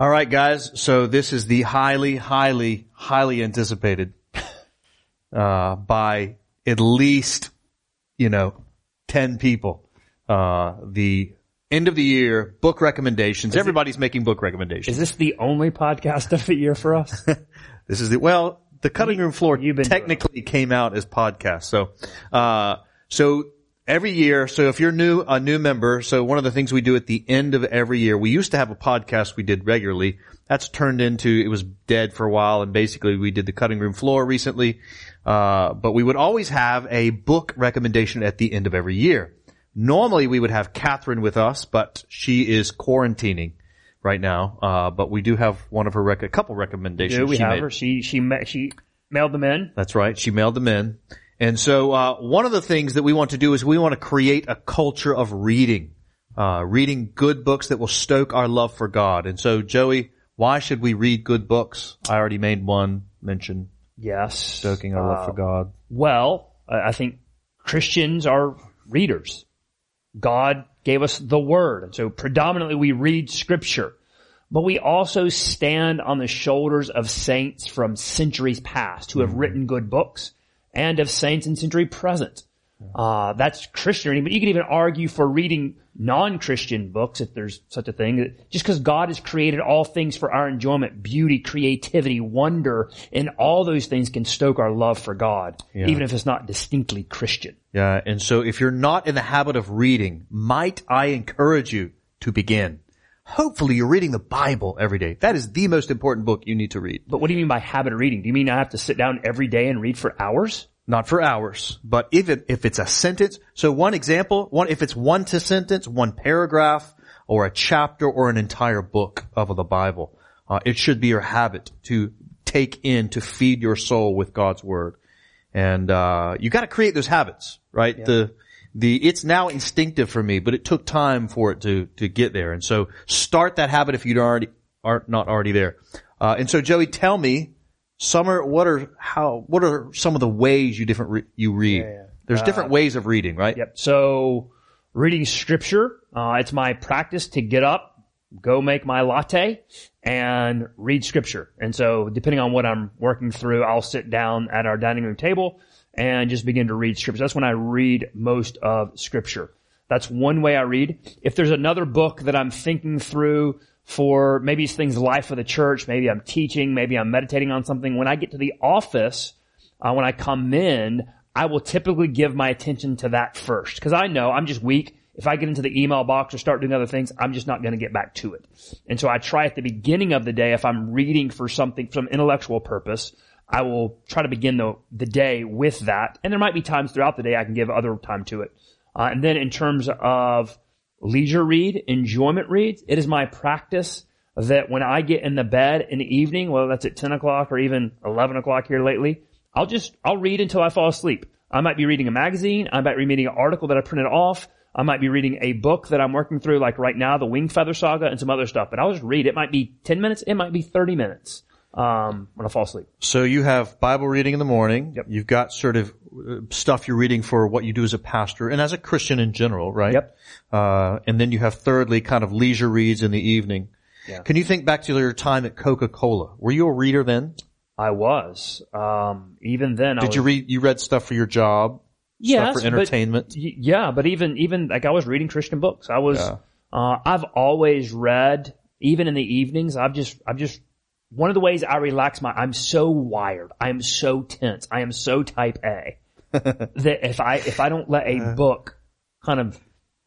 All right, guys. So this is the highly, highly, highly anticipated uh, by at least you know ten people. Uh, the end of the year book recommendations. Everybody's making book recommendations. Is this the only podcast of the year for us? This is the well, the cutting room floor you've been technically came out as podcast. So, uh, so every year, so if you're new, a new member, so one of the things we do at the end of every year, we used to have a podcast we did regularly. That's turned into, it was dead for a while and basically we did the cutting room floor recently. Uh, but we would always have a book recommendation at the end of every year. Normally we would have Catherine with us, but she is quarantining right now. Uh, but we do have one of her rec- a couple recommendations. Do we have made. her? She she ma- she mailed them in. That's right. She mailed them in. And so, uh, one of the things that we want to do is we want to create a culture of reading, uh, reading good books that will stoke our love for God. And so, Joey, why should we read good books? I already made one mention, Yes, stoking our love Uh, for God. Well, I I think Christians are readers. God gave us the Word, and so predominantly we read Scripture. But we also stand on the shoulders of saints from centuries past who have written good books and of saints in century present. Uh, that's Christian reading, but you could even argue for reading non-Christian books, if there's such a thing, just because God has created all things for our enjoyment, beauty, creativity, wonder, and all those things can stoke our love for God, even if it's not distinctly Christian. Yeah. And so if you're not in the habit of reading, might I encourage you to begin? Hopefully you're reading the Bible every day. That is the most important book you need to read. But what do you mean by habit of reading? Do you mean I have to sit down every day and read for hours? Not for hours, but if it, if it's a sentence, so one example, one, if it's one to sentence, one paragraph, or a chapter, or an entire book of the Bible, uh, it should be your habit to take in, to feed your soul with God's Word. And, uh, you gotta create those habits, right? The, the, it's now instinctive for me, but it took time for it to, to get there. And so start that habit if you already, are not already there. Uh, and so Joey, tell me, Summer, what are how? What are some of the ways you different re- you read? There's different ways of reading, right? Yep. So reading scripture, uh, it's my practice to get up, go make my latte and read scripture. And so depending on what I'm working through, I'll sit down at our dining room table and just begin to read scripture. That's when I read most of scripture. That's one way I read. If there's another book that I'm thinking through for maybe it's things life of the church, maybe I'm teaching, maybe I'm meditating on something. When I get to the office, uh, when I come in, I will typically give my attention to that first because I know I'm just weak. If I get into the email box or start doing other things, I'm just not going to get back to it. And so I try at the beginning of the day, if I'm reading for something, some intellectual purpose, I will try to begin the, the day with that. And there might be times throughout the day I can give other time to it. Uh, and then in terms of leisure read, enjoyment reads, it is my practice that when I get in the bed in the evening, whether that's at 10 o'clock or even 11 o'clock here lately, I'll just, I'll read until I fall asleep. I might be reading a magazine. I might be reading an article that I printed off. I might be reading a book that I'm working through, like right now, the Wing Feather Saga and some other stuff, but I'll just read. It might be 10 minutes. It might be 30 minutes, um, when I fall asleep. So you have Bible reading in the morning. Yep. You've got sort of uh, stuff you're reading for what you do as a pastor and as a Christian in general, right? Yep. Uh, and then you have thirdly kind of leisure reads in the evening. Yeah. Can you think back to your time at Coca-Cola? Were you a reader then? I was, um, even then I Did was, you read, you read stuff for your job? yes, Stuff for entertainment? Y- yeah, but even even like I was reading Christian books. I was Yeah. uh, I've always read even in the evenings. I've just I've just one of the ways I relax my I'm so wired. I am so tense. I am so type A that if I if I don't let a book kind of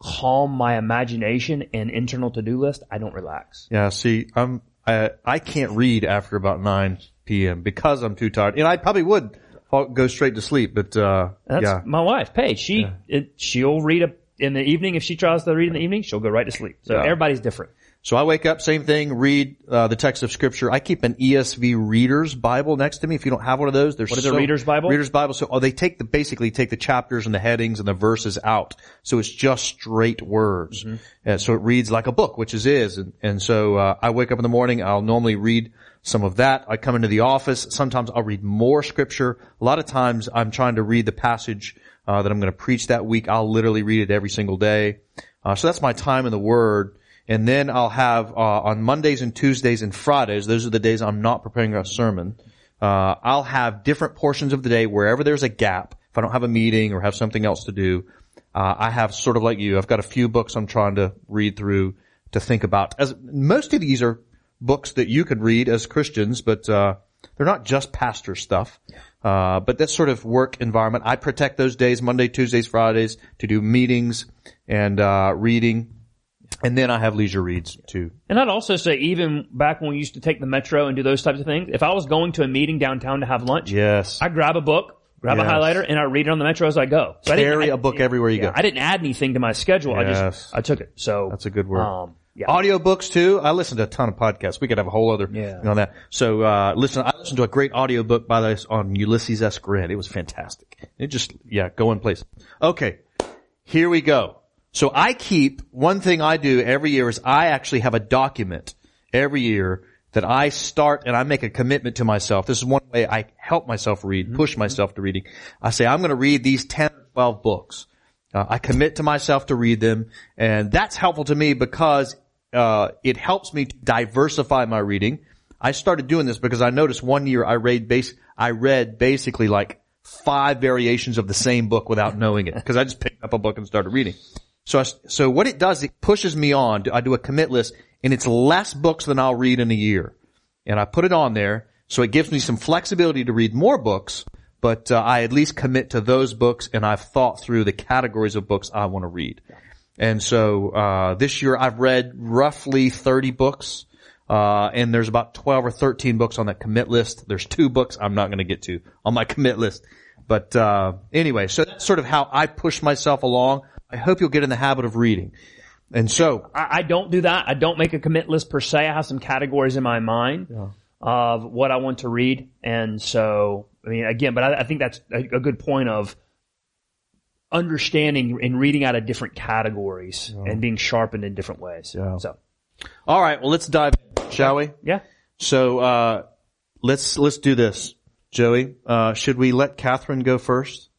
calm my imagination and internal to do list, I don't relax. Yeah, see, I'm, I, I can't read after about 9 p.m. because I'm too tired. And I probably would go straight to sleep, but, uh, That's yeah. my wife, Paige. She it, she'll read a in the evening if she tries to read in the evening, she'll go right to sleep. So Yeah. everybody's different. So I wake up, same thing, read uh, the text of scripture. I keep an ESV Reader's Bible next to me. If you don't have one of those, there's What is a Reader's Bible? Reader's Bible. So oh, they take the basically take the chapters and the headings and the verses out. So it's just straight words. Mm-hmm. And so it reads like a book, which is is. And, and so uh, I wake up in the morning. I'll normally read some of that. I come into the office. Sometimes I'll read more scripture. A lot of times I'm trying to read the passage uh, that I'm going to preach that week. I'll literally read it every single day. Uh, so that's my time in the Word. And then I'll have, uh, on Mondays and Tuesdays and Fridays, those are the days I'm not preparing a sermon, uh, I'll have different portions of the day wherever there's a gap. If I don't have a meeting or have something else to do, uh, I have sort of like you. I've got a few books I'm trying to read through to think about. As most of these are books that you could read as Christians, but uh, they're not just pastor stuff. Uh, but that sort of work environment, I protect those days, Monday, Tuesdays, Fridays, to do meetings and uh, reading. And then I have leisure reads too. And I'd also say, even back when we used to take the metro and do those types of things, if I was going to a meeting downtown to have lunch, Yes. I grab a book, grab a highlighter, and I read it on the metro as I go. So Carry I- a book everywhere you yeah, go. I didn't add anything to my schedule. I just I took it. So That's a good word. Um, yeah. Audiobooks too. I listen to a ton of podcasts. We could have a whole other Yeah. thing on that. So, uh, listen, I listened to a great audiobook by this on Ulysses S. Grant. It was fantastic. It just, yeah, go in place. Okay. Here we go. So I keep, one thing I do every year is I actually have a document every year that I start and I make a commitment to myself. This is one way I help myself read, push myself to reading. I say, I'm going to read these 10 or 12 books. Uh, I commit to myself to read them, and that's helpful to me because uh, it helps me to diversify my reading. I started doing this because I noticed one year I read base I read basically like five variations of the same book without knowing it because I just picked up a book and started reading. So I, so what it does, it pushes me on. I do a commit list, and it's less books than I'll read in a year, and I put it on there. So it gives me some flexibility to read more books, but uh, I at least commit to those books, and I've thought through the categories of books I want to read. And so uh, this year I've read roughly 30 books, uh, and there's about 12 or 13 books on that commit list. There's two books I'm not going to get to on my commit list. But uh, anyway, so that's sort of how I push myself along. I hope you'll get in the habit of reading. And so, I, I don't do that. I don't make a commit list per se. I have some categories in my mind of what I want to read, and so I mean, again, but I, I think that's a, a good point of understanding and reading out of different categories and being sharpened in different ways. Yeah. So, all right, well, let's dive in, shall we? yeah, So uh, let's let's do this, Joey. Uh, should we let Catherine go first?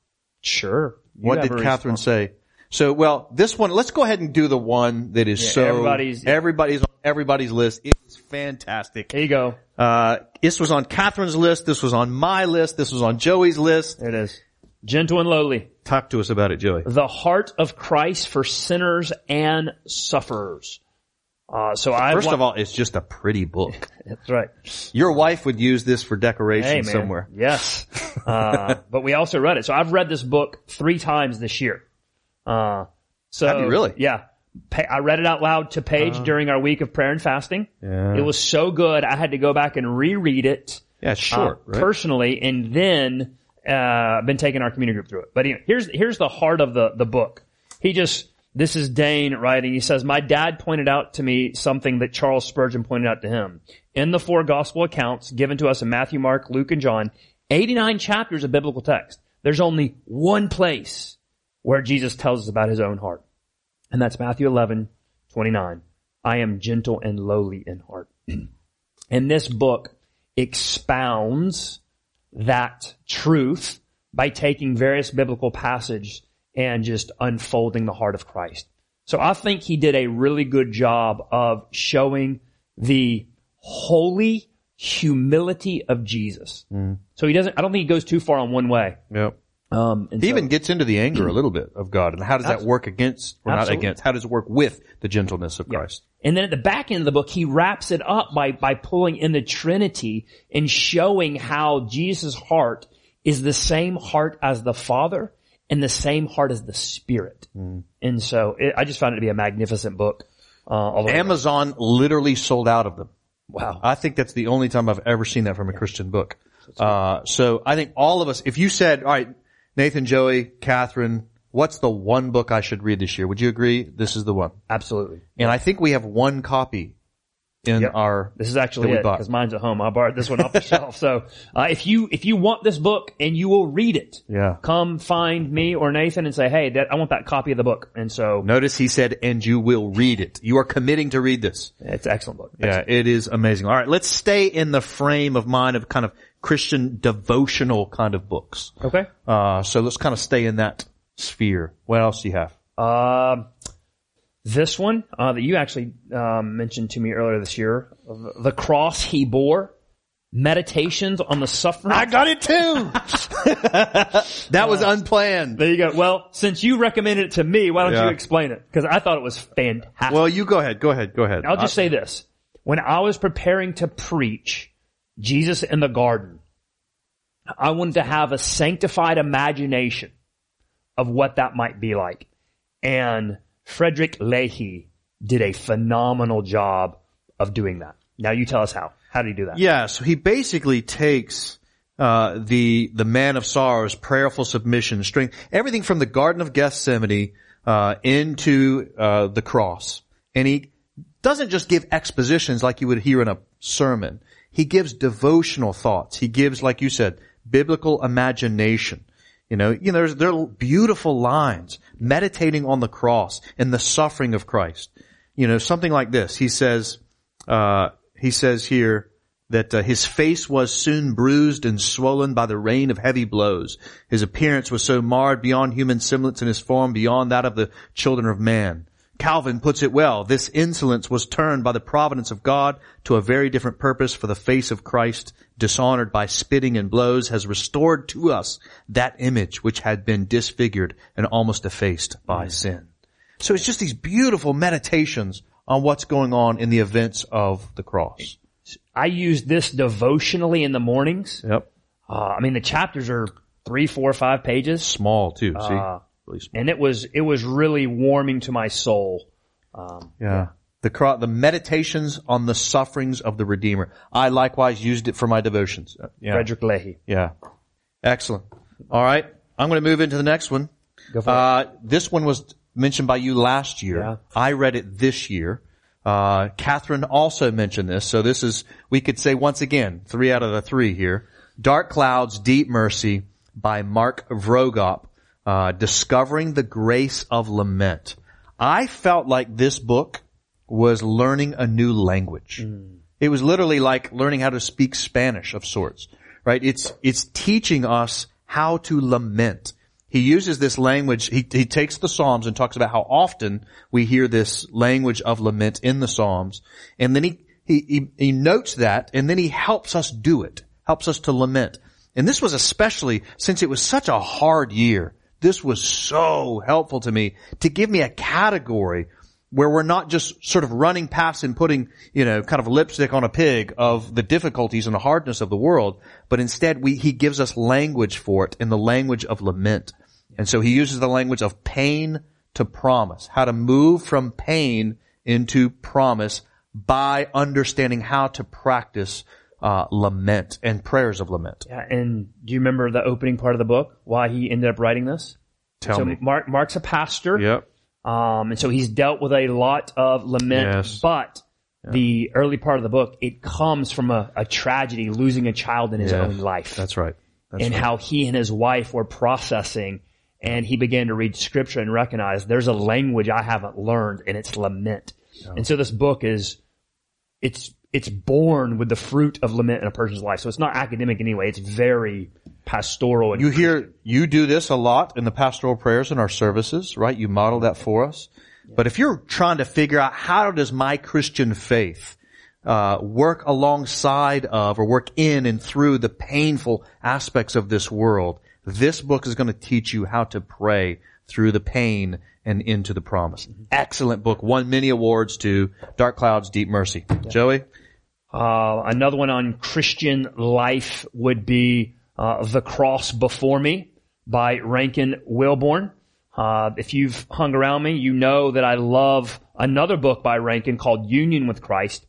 sure. You What did Catherine say? So, well, this one, let's go ahead and do the one that is Yeah, so everybody's- everybody's on everybody's list. It is fantastic. There you go. Uh, this was on Catherine's list. This was on my list. This was on Joey's list. There it is. Gentle and lowly. Talk to us about it, Joey. The heart of Christ for sinners and sufferers. Uh, so I First of all, it's just a pretty book. that's right. Your wife would use this for decoration Hey, somewhere. Yes. Uh, but we also read it. So I've read this book three times this year. Uh, so Have you really? Yeah. I read it out loud to Paige during our week of prayer and fasting. Yeah. It was so good. I had to go back and reread it Yeah, it's uh, right? personally, and then uh, I've been taking our community group through it. But anyway, here's here's the heart of the the book. He just this is Dane writing. He says, "My dad pointed out to me something that Charles Spurgeon pointed out to him in the four gospel accounts given to us in Matthew, Mark, Luke, and John. 89 chapters of biblical text. There's only one place where Jesus tells us about his own heart, and that's Matthew 11, 29. I am gentle and lowly in heart." And this book expounds that truth by taking various biblical passages and just unfolding the heart of Christ. So I think he did a really good job of showing the holy humility of Jesus. Mm-hmm. So he doesn't, I don't think he goes too far on one way. Yep. Um, and He so- even gets into the anger a little bit of God, and how does that work against, or not against? How does it work with the gentleness of Yeah. Christ? And then at the back end of the book, he wraps it up by, by pulling in the Trinity and showing how Jesus' heart is the same heart as the Father and the same heart as the Spirit. And so it, I just found it to be a magnificent book. Uh, way around. Amazon literally sold out of them. wow. I think that's the only time I've ever seen that from a Christian book. Uh, so I think all of us, if you said, all right, Nathan, Joey, Catherine, what's the one book I should read this year? Would you agree? This is the one. Absolutely. And I think we have one copy in Yep. our, This is actually it because mine's at home. I borrowed this one off the shelf. So uh, if you if you want this book and you will read it, yeah. come find me or Nathan and say, hey, that, I want that copy of the book. And so Notice he said, and you will read it. You are committing to read this. it's an excellent book. Yeah, it is amazing. All right, let's stay in the frame of mind of kind of Christian devotional kind of books. Okay. Uh, so let's kind of stay in that sphere. What else do you have? Um, This one uh, that you actually um, mentioned to me earlier this year, the cross he bore, meditations on the suffering. I got it too. that was unplanned. There you go. Well, since you recommended it to me, why don't Yeah. you explain it? Because I thought it was fantastic. Well, you go ahead. Go ahead. Go ahead. I'll just say this. When I was preparing to preach Jesus in the garden, I wanted to have a sanctified imagination of what that might be like. And Frederick Leahy did a phenomenal job of doing that. Now you tell us how. How did he do that? Yeah, so he basically takes uh, the the man of sorrows, prayerful submission, strength, everything from the Garden of Gethsemane uh, into uh, the cross, and he doesn't just give expositions like you would hear in a sermon. He gives devotional thoughts. He gives, like you said, biblical imagination. You know, you know, there's there are beautiful lines meditating on the cross and the suffering of Christ. You know, something like this. He says, uh, he says here that uh, his face was soon bruised and swollen by the rain of heavy blows. His appearance was so marred beyond human semblance and his form beyond that of the children of man. Calvin puts it well. This insolence was turned by the providence of God to a very different purpose for the face of Christ, dishonored by spitting and blows, has restored to us that image which had been disfigured and almost effaced by sin. So it's just these beautiful meditations on what's going on in the events of the cross. I use this devotionally in the mornings. Yep. Uh, I mean, the chapters are three, four, five pages. Small too, see? Really small. and it was it was really warming to my soul. Um, Yeah. The cro- the meditations on the sufferings of the Redeemer. I likewise used it for my devotions. Uh, Yeah. Frederick Leahy. Yeah. Excellent. All right. I'm going to move into the next one. Go for Uh, this one was mentioned by you last year. Yeah. I read it this year. Uh, Catherine also mentioned this. So this is, we could say once again, three out of the three here. Dark Clouds, Deep Mercy by Mark Vroegop, uh, Discovering the Grace of Lament. I felt like this book was learning a new language. It was literally like learning how to speak Spanish of sorts, right? It's, it's teaching us how to lament. He uses this language, he, he takes the Psalms and talks about how often we hear this language of lament in the Psalms. And then he, he, he, he notes that and then he helps us do it, helps us to lament. And this was especially since it was such a hard year. This was so helpful to me to give me a category where we're not just sort of running past and putting, you know, kind of lipstick on a pig of the difficulties and the hardness of the world, but instead we, he gives us language for it in the language of lament. And so he uses the language of pain to promise, how to move from pain into promise by understanding how to practice uh, lament and prayers of lament. Yeah, and do you remember the opening part of the book? Why he ended up writing this? Tell so me. Mark Mark's a pastor. Yep. Um, and so he's dealt with a lot of lament, Yes. but the early part of the book, it comes from a, a tragedy, losing a child in his Yes. own life. That's right. That's and right. how he and his wife were processing and he began to read scripture and recognize there's a language I haven't learned and it's lament. And so this book is, it's, it's born with the fruit of lament in a person's life. So it's not academic anyway. It's very pastoral. And You hear, you do this a lot in the pastoral prayers in our services, right? You model that for us. But if you're trying to figure out how does my Christian faith uh, work alongside of or work in and through the painful aspects of this world, this book is going to teach you how to pray through the pain and into the promise. Excellent book. Won many awards to Dark Clouds, Deep Mercy. Joey? Uh, another one on Christian life would be uh, The Cross Before Me by Rankin Wilbourne. Uh, if you've hung around me, you know that I love another book by Rankin called Union with Christ,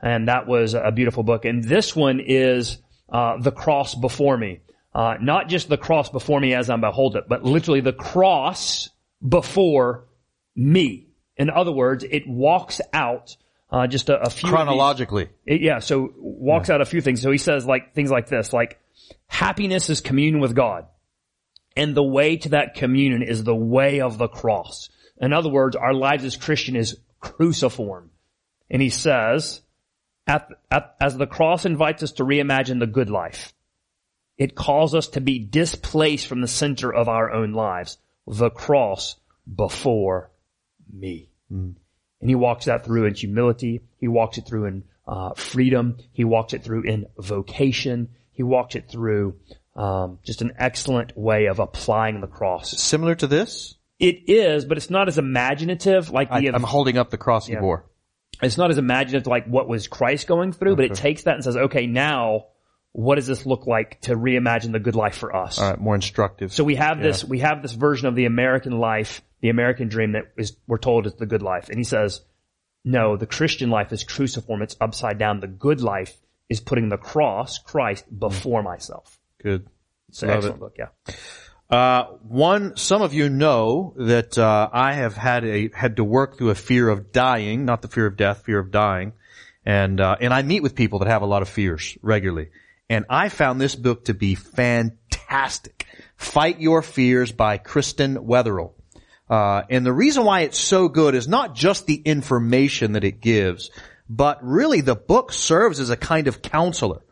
and that was a beautiful book. And this one is uh, The Cross Before Me. Uh, not just the cross before me as I behold it, but literally the cross before me. In other words, it walks out uh, just a, a few these- Chronologically. it- yeah, so walks out a few things. So he says like things like this, like happiness is communion with God. And the way to that communion is the way of the cross. In other words, our lives as Christian is cruciform. And he says, at, at, as the cross invites us to reimagine the good life, it calls us to be displaced from the center of our own lives. The cross before me. And he walks that through in humility. He walks it through in uh, freedom. He walks it through in vocation. He walks it through um, just an excellent way of applying the cross. Similar to this? It is, but it's not as imaginative like I, the I'm holding up the cross he bore. it's not as imaginative like what was Christ going through, but it takes that and says, okay, now what does this look like to reimagine the good life for us? All right, more instructive. So we have this, we have this version of the American life, the American dream that is, we're told is the good life. And he says, no, the Christian life is cruciform. It's upside down. The good life is putting the cross, Christ, before myself. Good. It's an Love excellent it. book, yeah. Uh, one, some of you know that uh, I have had a had to work through a fear of dying, not the fear of death, fear of dying, and uh, and I meet with people that have a lot of fears regularly, and I found this book to be fantastic. Fight Your Fears by Kristen Wetherell. Uh, and the reason why it's so good is not just the information that it gives, but really the book serves as a kind of counselor.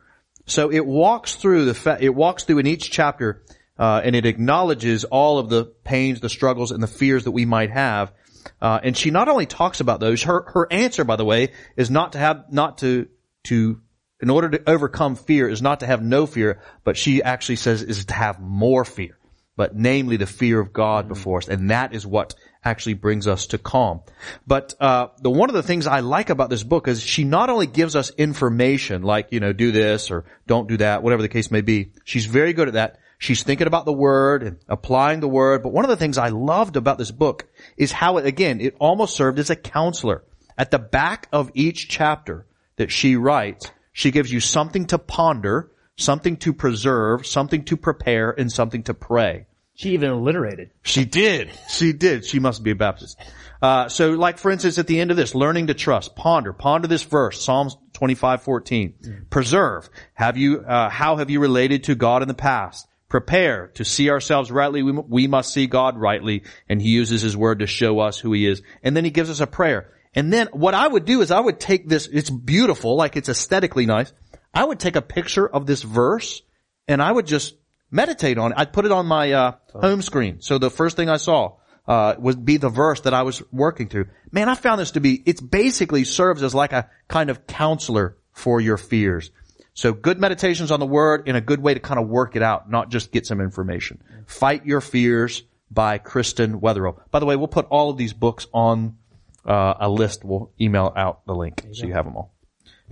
So it walks through the fa- it walks through in each chapter, uh, and it acknowledges all of the pains, the struggles, and the fears that we might have. Uh, and she not only talks about those, her her answer, by the way, is not to have not to to in order to overcome fear is not to have no fear, but she actually says is to have more fear. But namely the fear of God before us, and that is what actually brings us to calm. But uh, the one of the things I like about this book is she not only gives us information like you know do this or don't do that, whatever the case may be. She's very good at that. She's thinking about the word and applying the word. But one of the things I loved about this book is how it again it almost served as a counselor. At the back of each chapter that she writes, she gives you something to ponder, something to preserve, something to prepare, and something to pray. She even alliterated. She did. She did. She must be a Baptist. Uh, so like for instance at the end of this, learning to trust, ponder, ponder this verse, Psalms 25, 14. Preserve. Have you, uh, how have you related to God in the past? Prepare to see ourselves rightly. We, we must see God rightly. And he uses his word to show us who he is. And then he gives us a prayer. And then what I would do is I would take this, it's beautiful, like it's aesthetically nice. I would take a picture of this verse and I would just meditate on it. I'd put it on my uh, home screen. So the first thing I saw uh, would be the verse that I was working through. Man, I found this to be, it basically serves as like a kind of counselor for your fears. So good meditations on the word in a good way to kind of work it out, not just get some information. Fight Your Fears by Kristen Wetherell. By the way, we'll put all of these books on uh, a list. We'll email out the link so you have them all.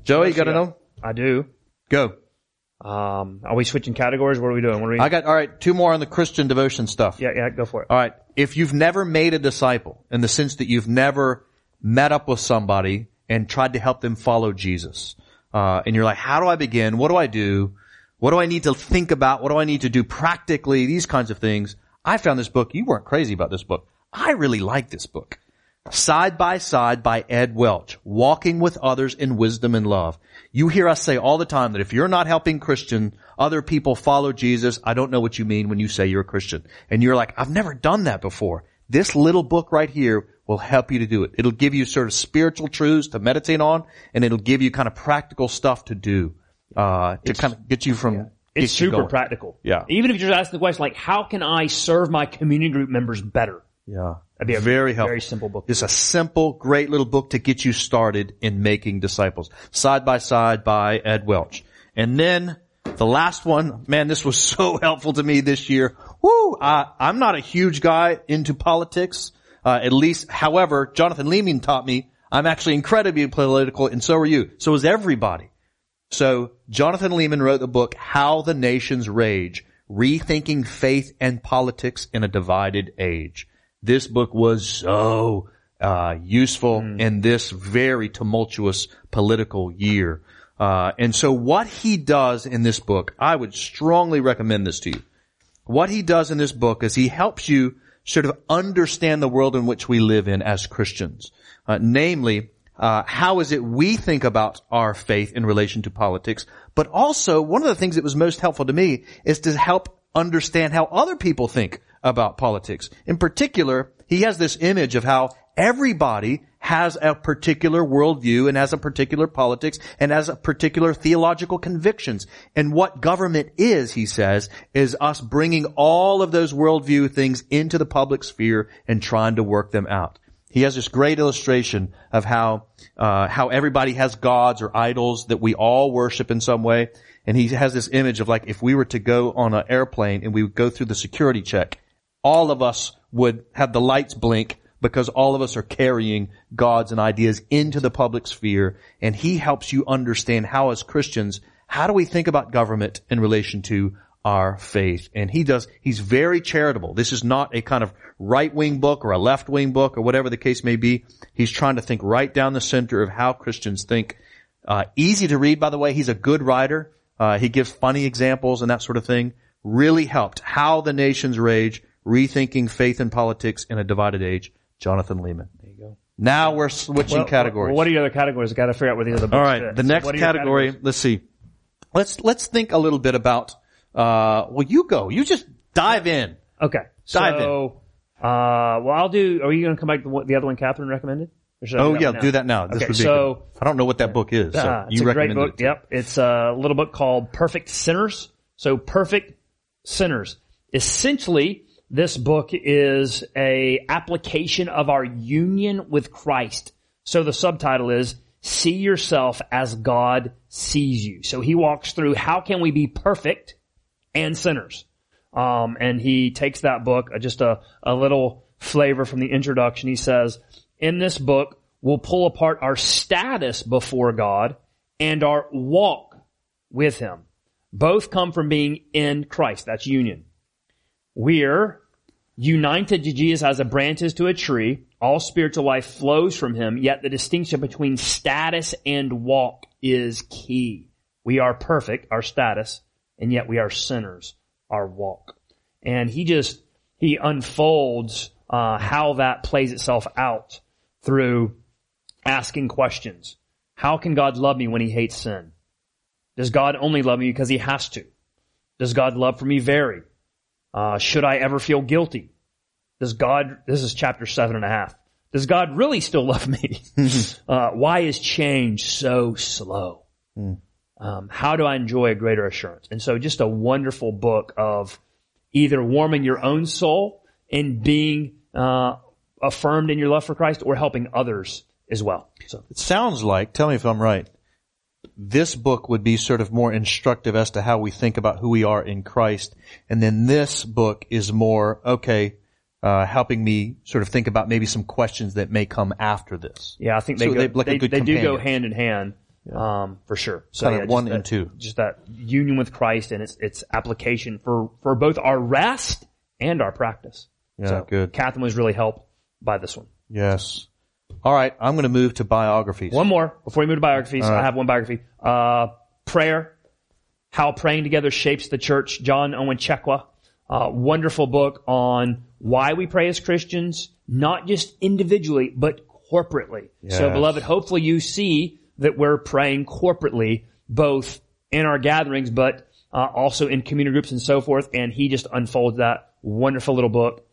Joey, you got to know? I do. Go. Um, are we switching categories? What are we doing? What are we? I got, all right, two more on the Christian devotion stuff. yeah, yeah, go for it. All right. If you've never made a disciple in the sense that you've never met up with somebody and tried to help them follow Jesus, uh, and you're like, how do I begin? What do I do? What do I need to think about? What do I need to do practically? These kinds of things. I found this book. You weren't crazy about this book. I really like this book. Side by Side by Ed Welch. Walking with others in wisdom and love. You hear us say all the time that if you're not helping Christian, other people follow Jesus, I don't know what you mean when you say you're a Christian. And you're like, I've never done that before. This little book right here will help you to do it. It'll give you sort of spiritual truths to meditate on, and it'll give you kind of practical stuff to do, uh, to kind of get you from, It's super going. practical. Yeah. Even if you're just asking the question, like, how can I serve my community group members better? Yeah. That'd be a very helpful. very simple book. It's a simple, great little book to get you started in making disciples. Side by Side by Ed Welch. And then the last one, man, this was so helpful to me this year. Woo! I, I'm not a huge guy into politics. Uh, at least, however, Jonathan Leeman taught me I'm actually incredibly political and so are you. So is everybody. So Jonathan Leeman wrote the book How the Nations Rage, Rethinking Faith and Politics in a Divided Age. This book was so uh, useful in this very tumultuous political year. Uh, and so what he does in this book, I would strongly recommend this to you. What he does in this book is he helps you sort of understand the world in which we live in as Christians. Uh, namely, uh, how is it we think about our faith in relation to politics? But also, one of the things that was most helpful to me is to help understand how other people think about politics. In particular, he has this image of how everybody has a particular worldview and has a particular politics and has a particular theological convictions. And what government is, he says, is us bringing all of those worldview things into the public sphere and trying to work them out. He has this great illustration of how, uh, how everybody has gods or idols that we all worship in some way. And he has this image of like if we were to go on an airplane and we would go through the security check, all of us would have the lights blink because all of us are carrying gods and ideas into the public sphere. And he helps you understand how as Christians, how do we think about government in relation to our faith? And he does, he's very charitable. This is not a kind of right wing book or a left wing book or whatever the case may be. He's trying to think right down the center of how Christians think. Uh, easy to read, by the way. He's a good writer. Uh, he gives funny examples and that sort of thing. Really helped. How the Nations Rage, Rethinking Faith and Politics in a Divided Age. Jonathan Leeman. There you go. Now we're switching Well, categories. well, what are your other categories? I got to figure out what the other books are. All right. fit. The next your category, let's see. Let's, let's think a little bit about, uh, well, you go. You just dive in. Okay. Dive in. so, uh, well, I'll do. Are you going to come back to the, other one Catherine recommended? Or should I Oh yeah, now? do that now. This okay, would be so good. I don't know what that book is. So uh, it's you a great recommended book. it. Yep, it's a little book called Perfect Sinners. So Perfect Sinners. Essentially, this book is a application of our union with Christ. So the subtitle is See Yourself as God Sees You. So he walks through how can we be perfect and sinners. Um, and he takes that book, uh, just a, a little flavor from the introduction. He says, in this book, we'll pull apart our status before God and our walk with Him. Both come from being in Christ. That's union. We're united to Jesus as a branch is to a tree. All spiritual life flows from Him, yet the distinction between status and walk is key. We are perfect, our status, and yet we are sinners, our walk. And he just, he unfolds uh, how that plays itself out through asking questions. How can God love me when he hates sin? Does God only love me because he has to? Does God love for me vary? Uh, should I ever feel guilty? Does God, this is chapter seven and a half. Does God really still love me? uh, why is change so slow? Um, how do I enjoy a greater assurance? And so just a wonderful book of either warming your own soul and being, uh, affirmed in your love for Christ or helping others as well. So It sounds like, tell me if I'm right, this book would be sort of more instructive as to how we think about who we are in Christ. And then this book is more, okay, uh, helping me sort of think about maybe some questions that may come after this. yeah, I think they So go, they- like they, they do go hand in hand. Um, for sure. So Kind of yeah, one that- and two. Just that union with Christ and its, its application for, for both our rest and our practice. Yeah, so good. Catherine was really helped by this one. Yes. All right, I'm going to move to biographies. One more before we move to biographies. Right. I have one biography. Uh, prayer, how praying together shapes the church. John Onwuchekwa, uh, wonderful book on why we pray as Christians, not just individually, but corporately. So, beloved, hopefully you see that we're praying corporately, both in our gatherings, but uh, also in community groups and so forth. And he just unfolds that wonderful little book.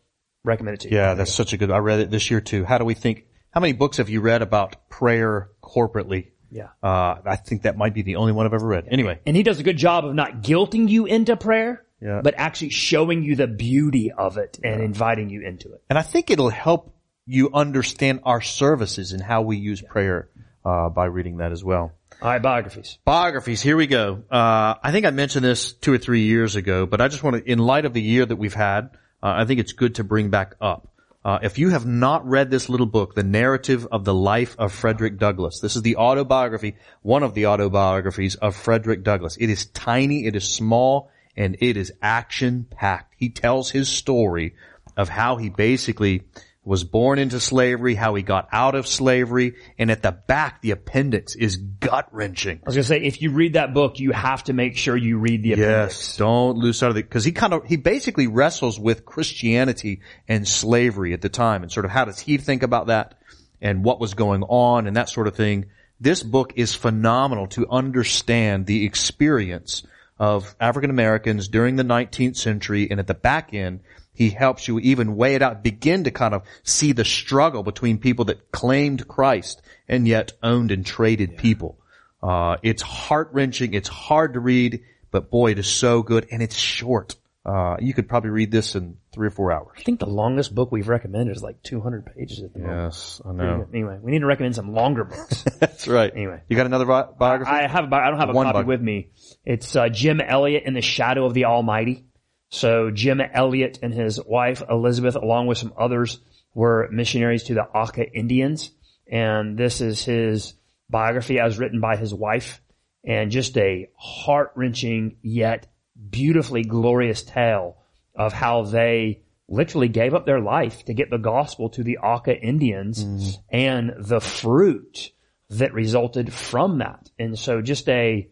Recommend it to you. Yeah, that's such a good. I read it this year too. How do we think? How many books have you read about prayer corporately? Yeah. Uh, I think that might be the only one I've ever read. Anyway, And he does a good job of not guilting you into prayer, Yeah. but actually showing you the beauty of it and inviting you into it. and I think it'll help you understand our services and how we use prayer uh, by reading that as well. All right, biographies. Biographies. Here we go. Uh, I think I mentioned this two or three years ago, but I just want to, in light of the year that we've had, uh, I think it's good to bring back up. Uh, if you have not read this little book, The Narrative of the Life of Frederick Douglass, this is the autobiography, one of the autobiographies of Frederick Douglass. It is tiny, it is small, and it is action packed. He tells his story of how he basically was born into slavery, how he got out of slavery, and at the back, the appendix is gut wrenching. I was going to say, if you read that book, you have to make sure you read the appendix. Yes, don't lose sight of it because he kind of he basically wrestles with Christianity and slavery at the time, and sort of how does he think about that, and what was going on, and that sort of thing. This book is phenomenal to understand the experience of African Americans during the 19th century, and at the back end, he helps you even weigh it out, begin to kind of see the struggle between people that claimed Christ and yet owned and traded people. Uh, it's heart wrenching. It's hard to read, but boy, it is so good and it's short. Uh, you could probably read this in three or four hours. I think the longest book we've recommended is like 200 pages at the moment. Yes, I know. Anyway, we need to recommend some longer books. That's right. Anyway. you got another bi- biography? I have, a bi- I don't have a One copy bug. with me. It's uh, Jim Elliot in the Shadow of the Almighty. So Jim Elliot and his wife Elizabeth, along with some others, were missionaries to the Auca Indians, and this is his biography as written by his wife, and just a heart wrenching yet beautifully glorious tale of how they literally gave up their life to get the gospel to the Auca Indians mm. and the fruit that resulted from that. And so just a,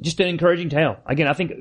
just an encouraging tale. Again, I think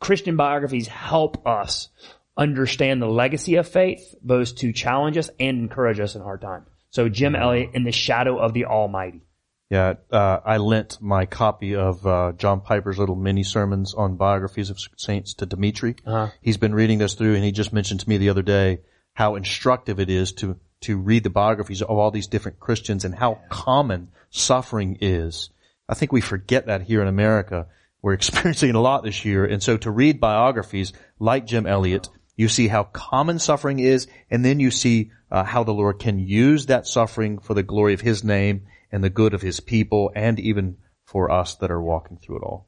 Christian biographies help us understand the legacy of faith, both to challenge us and encourage us in hard times. So Jim Elliot in the shadow of the Almighty. yeah, uh, I lent my copy of uh, John Piper's little mini sermons on biographies of saints to Dimitri. Uh-huh. He's been reading this through, and he just mentioned to me the other day how instructive it is to to read the biographies of all these different Christians and how common suffering is. I think we forget that here in America. We're experiencing a lot this year, and so to read biographies like Jim Elliot, you see how common suffering is, and then you see uh, how the Lord can use that suffering for the glory of His name and the good of His people, and even for us that are walking through it all.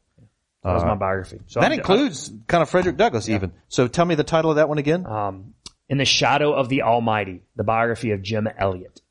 That was my biography. So That I'm- includes kind of Frederick Douglass, even. So tell me the title of that one again. um, in the shadow of the Almighty, the biography of Jim Elliot.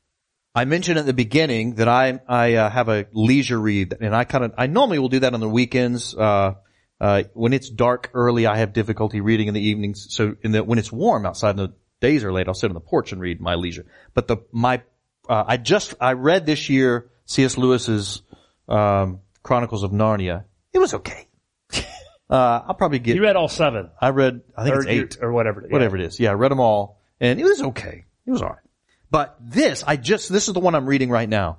I mentioned at the beginning that I I uh, have a leisure read, and I kind of I normally will do that on the weekends. Uh, uh, when it's dark early, I have difficulty reading in the evenings. So in the when it's warm outside and the days are late, I'll sit on the porch and read my leisure. But the my uh, I just I read this year C.S. Lewis's um, Chronicles of Narnia. It was okay. Uh, I'll probably get. You read all seven. I read. I think or, it's eight. or whatever. yeah. whatever it is. Yeah, I read them all, and it was okay. It was all right. But this, I just this is the one I'm reading right now.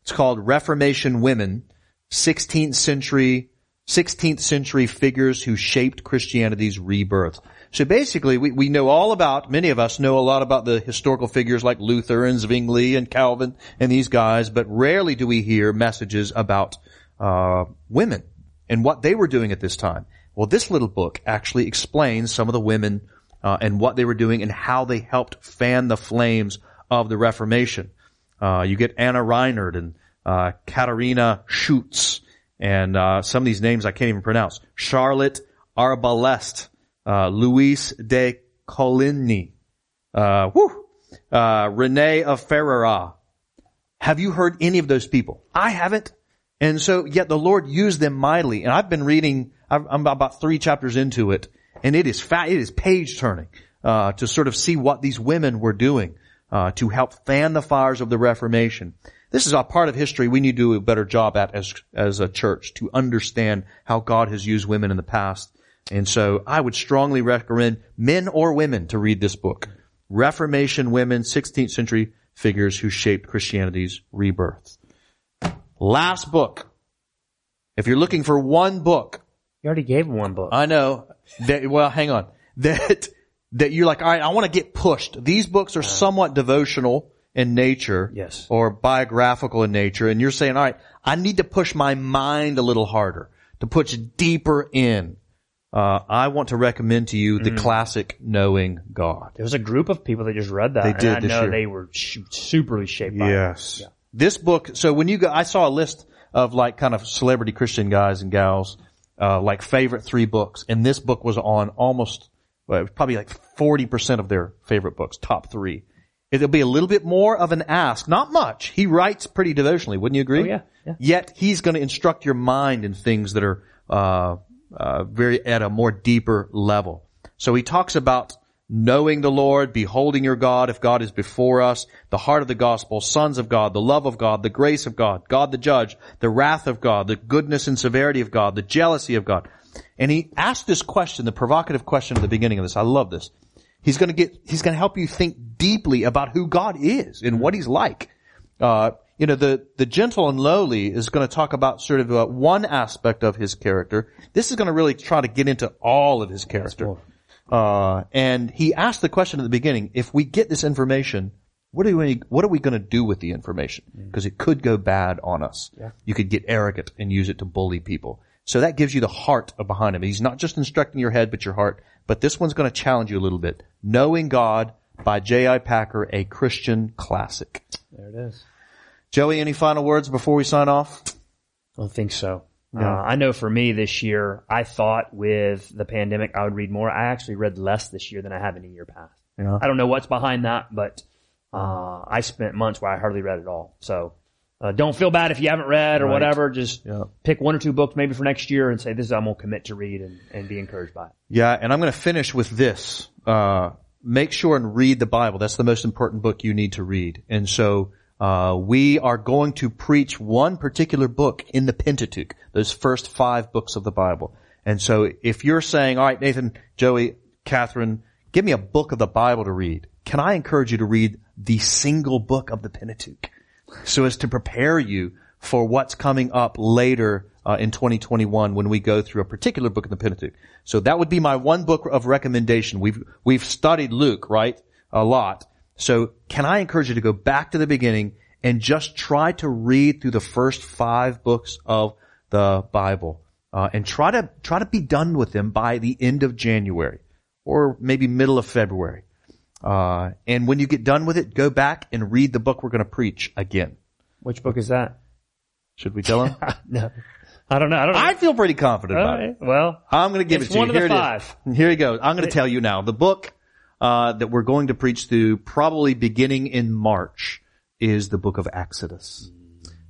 It's called Reformation Women, 16th century, 16th century figures who shaped Christianity's rebirth. So basically, we, we know all about, many of us know a lot about the historical figures like Luther and Zwingli and Calvin and these guys, but rarely do we hear messages about uh, women and what they were doing at this time. Well, this little book actually explains some of the women uh, and what they were doing and how they helped fan the flames of the Reformation. Uh, you get Anna Reinhart and uh, Katarina Schutz and uh, some of these names I can't even pronounce. Charlotte Arbaleste, uh, Louise de Coligny, uh, uh, Rene of Ferrara. Have you heard any of those people? I haven't. And so, yet the Lord used them mightily. And I've been reading, I've- I'm about three chapters into it, and it is fa- it is page turning, uh, to sort of see what these women were doing, uh, to help fan the fires of the Reformation. This is a part of history we need to do a better job at as, as a church to understand how God has used women in the past. And so I would strongly recommend men or women to read this book. Reformation Women, 16th century figures who shaped Christianity's rebirth. Last book. If you're looking for one book, You already gave one book. I know that, well, hang on, that, that you're like, all right, I want to get pushed. These books are somewhat devotional in nature. Yes. Or biographical in nature. And you're saying, all right, I need to push my mind a little harder, to push deeper in. Uh, I want to recommend to you the classic Knowing God. there was a group of people that just read that. They and did I know year. they were sh- superly shaped by it. Yes. This book, so when you go, I saw a list of like kind of celebrity Christian guys and gals, uh, like favorite three books, and this book was on almost, well, probably like 40% of their favorite books, top three. It'll be a little bit more of an ask, not much. He writes pretty devotionally, wouldn't you agree? Oh, yeah, yeah. Yet he's going to instruct your mind in things that are, uh, uh, very at a more deeper level. So he talks about knowing the Lord, beholding your God if God is before us, the heart of the gospel, sons of God, the love of God, the grace of God, God the judge, the wrath of God, the goodness and severity of God, the jealousy of God. And he asked this question, the provocative question at the beginning of this. I love this. He's going to get, he's going to help you think deeply about who God is and what he's like. Uh, you know, the, the gentle and lowly is going to talk about sort of uh, one aspect of his character. This is going to really try to get into all of his character. Uh, and he asked the question at the beginning, if we get this information, what are we, what are we going to do with the information? Because it could go bad on us. You could get arrogant and use it to bully people. So that gives you the heart behind him. He's not just instructing your head, but your heart. But this one's going to challenge you a little bit. Knowing God by J.I. Packer, a Christian classic. There it is. Joey, any final words before we sign off? I don't think so. Uh, I know for me this year, I thought with the pandemic I would read more. I actually read less this year than I have in a year past. Yeah. I don't know what's behind that, but uh, I spent months where I hardly read at all. So uh, don't feel bad if you haven't read or Right. whatever. Just Yeah. pick one or two books maybe for next year and say this is I'm gonna commit to read and, and be encouraged by it. Yeah, and I'm going to finish with this. Uh, make sure and read the Bible. That's the most important book you need to read. And so, uh, we are going to preach one particular book in the Pentateuch, those first five books of the Bible. And so if you're saying, all right, Nathan, Joey, Catherine, give me a book of the Bible to read, can I encourage you to read the single book of the Pentateuch? So as to prepare you for what's coming up later uh, in 2021 when we go through a particular book in the Pentateuch. So that would be my one book of recommendation. We've we've studied Luke, right, a lot. So can I encourage you to go back to the beginning and just try to read through the first five books of the Bible uh, and try to try to be done with them by the end of January or maybe middle of February. Uh, and when you get done with it, go back and read the book we're going to preach again. Which book is that? Should we tell him? no, I don't know. I don't know. I feel pretty confident All about it. Well, I'm going to give it to one you. of the Here it is. five. Here you go. I'm going to tell you now. The book uh, that we're going to preach through, probably beginning in March, is the book of Exodus.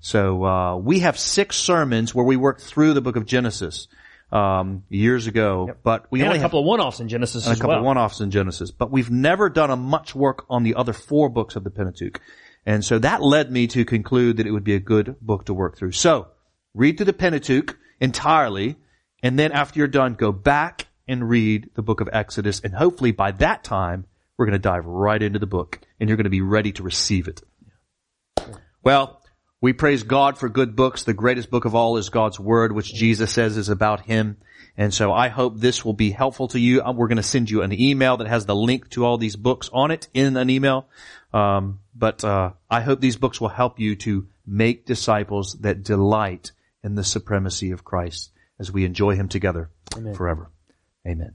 So uh, we have six sermons where we work through the book of Genesis um, years ago, but we and only a have couple of one-offs in Genesis and a couple well. of one-offs in Genesis, but we've never done a much work on the other four books of the Pentateuch. And so that led me to conclude that it would be a good book to work through. So, read through the Pentateuch entirely, and then after you're done, go back and read the book of Exodus, and hopefully by that time, we're going to dive right into the book, and you're going to be ready to receive it. Well, we praise God for good books. The greatest book of all is God's Word, which Jesus says is about Him. And so I hope this will be helpful to you. Uh, We're going to send you an email that has the link to all these books on it in an email. Um, but uh, I hope these books will help you to make disciples that delight in the supremacy of Christ as we enjoy Him together forever. Amen.